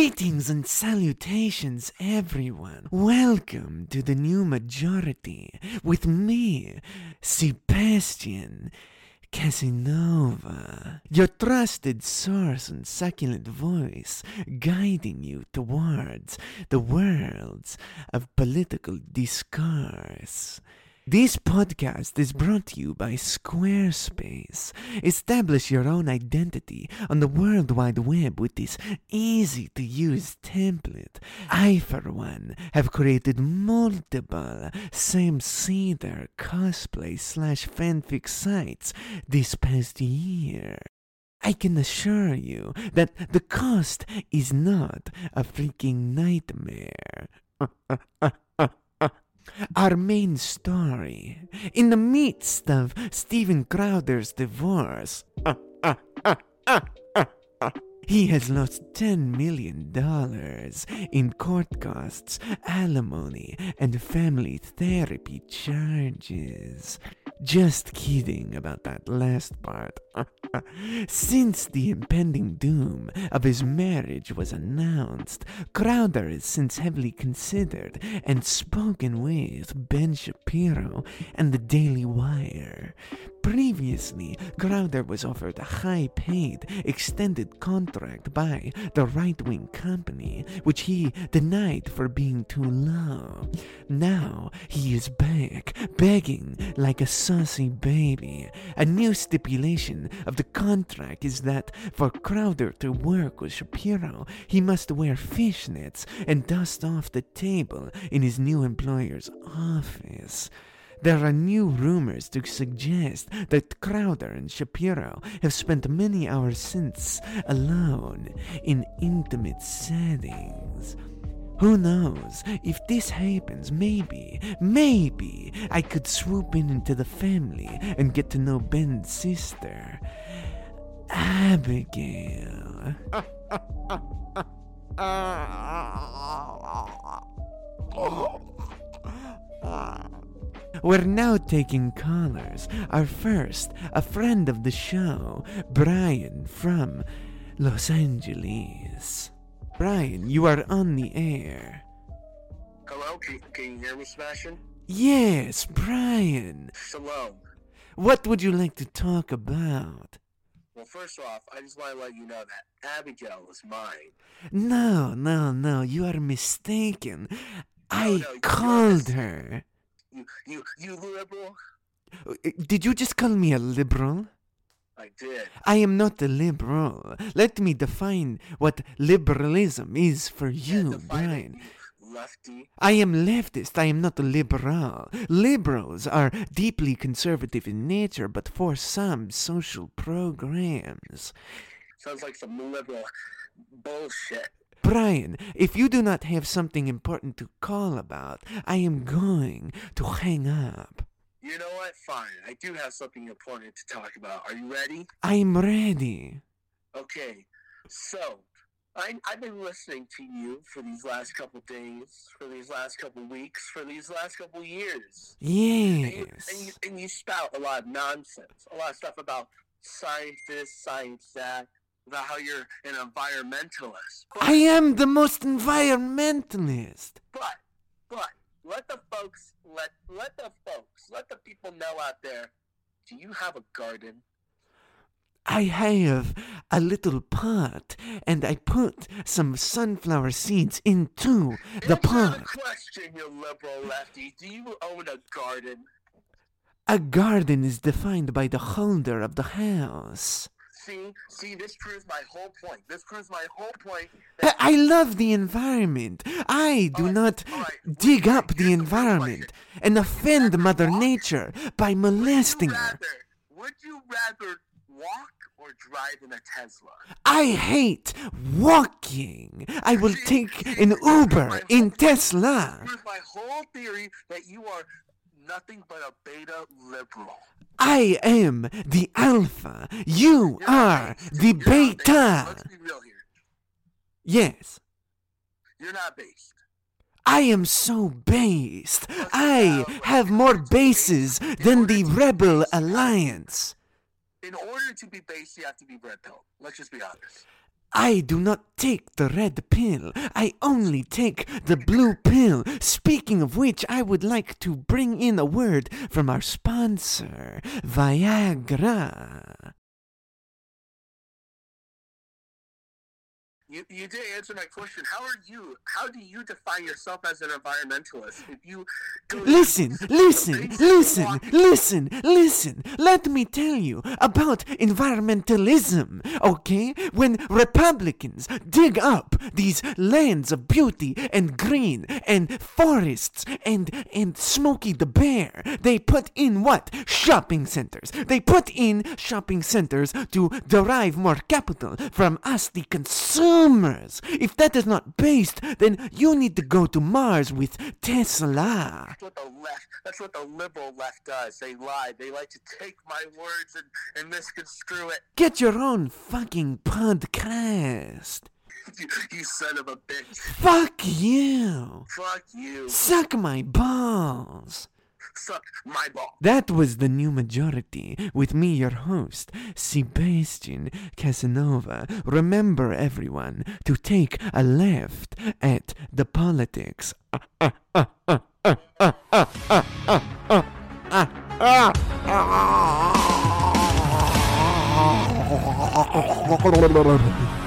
Greetings and salutations, everyone. Welcome to the new majority with me, Sebastian Casanova, your trusted source and succulent voice, guiding you towards the worlds of political discourse. This podcast is brought to you by Squarespace. Establish your own identity on the World Wide Web with this easy to use template. I, for one, have created multiple Sam Seder cosplay slash fanfic sites this past year. I can assure you that the cost is not a freaking nightmare. Our main story, in the midst of Steven Crowder's divorce, uh, uh, uh, he has lost $10 million in court costs, alimony, and family therapy charges. Just kidding about that last part. Since the impending doom of his marriage was announced, Crowder is since heavily considered and spoken with Ben Shapiro and the Daily Wire. Previously, Crowder was offered a high paid, extended contract by the right wing company, which he denied for being too low. Now he is back, begging like a saucy baby. A new stipulation of the contract is that for Crowder to work with Shapiro, he must wear fishnets and dust off the table in his new employer's office. There are new rumors to suggest that Crowder and Shapiro have spent many hours since alone in intimate settings. Who knows? If this happens, maybe, maybe I could swoop in into the family and get to know Ben's sister, Abigail. We're now taking callers. Our first, a friend of the show, Brian from Los Angeles. Brian, you are on the air. Hello, can, can you hear me, Sebastian? Yes, Brian. Shalom. What would you like to talk about? Well, first off, I just want to let you know that Abigail is mine. No, no, no, you are mistaken. I no, called her. You, you, you liberal? Did you just call me a liberal? I did. I am not a liberal. Let me define what liberalism is for you, it, Brian. Lefty. I am leftist. I am not a liberal. Liberals are deeply conservative in nature, but for some social programs. Sounds like some liberal bullshit. Brian, if you do not have something important to call about, I am going to hang up. You know what? Fine. I do have something important to talk about. Are you ready? I am ready. Okay. So, I, I've been listening to you for these last couple days, for these last couple weeks, for these last couple years. And you, and, you, Yes. and you spout a lot of nonsense, a lot of stuff about science this, science that, about how you're an environmentalist. But, I am the most environmentalist. but, but, let the folks, let let the folks, let the people know out there. Do you have a garden? I have a little pot and I put some sunflower seeds into the Answer pot. question, you liberal lefty. Do you own a garden? A garden is defined by the holder of the house. See, see, this proves my whole point. This proves my whole point. I That I love the environment. I do Alright, not alright, dig up the environment question. and offend Mother walk? Nature by Would molesting her. rather, would you rather walk or drive in a Tesla? I hate walking. I will See, take see, an Uber in Tesla. Proves my whole theory that you are nothing but a beta liberal. I am the alpha. You You're are the beta. Let's be real here. Yes. You're not based. I am so based. Let's I have more order to be bases than the Rebel Alliance. In order to be based, you have to be red pill. Let's just be honest. I do not take the red pill. I only take the blue pill. Speaking of which, I would like to bring in a word from our sponsor, Viagra. You, you did answer my question. How are you? How do you define yourself as an environmentalist? If you Listen, listen, listen, listen, listen. Let me tell you about environmentalism, okay? When Republicans dig up these lands of beauty and green and forests and and Smokey the Bear, they put in what? Shopping centers. They put in shopping centers to derive more capital from us, the consumers. If that is not based, then you need to go to Mars with Tesla. That's what the left. That's what the liberal left does. They lie. They like to take my words and, and misconstrue it. Get your own fucking podcast. You, you son of a bitch. Fuck you. Fuck you. Suck my balls. Suck my ball. That was the new majority with me, your host, Sebastian Casanova. Remember, everyone, to take a left at the politics.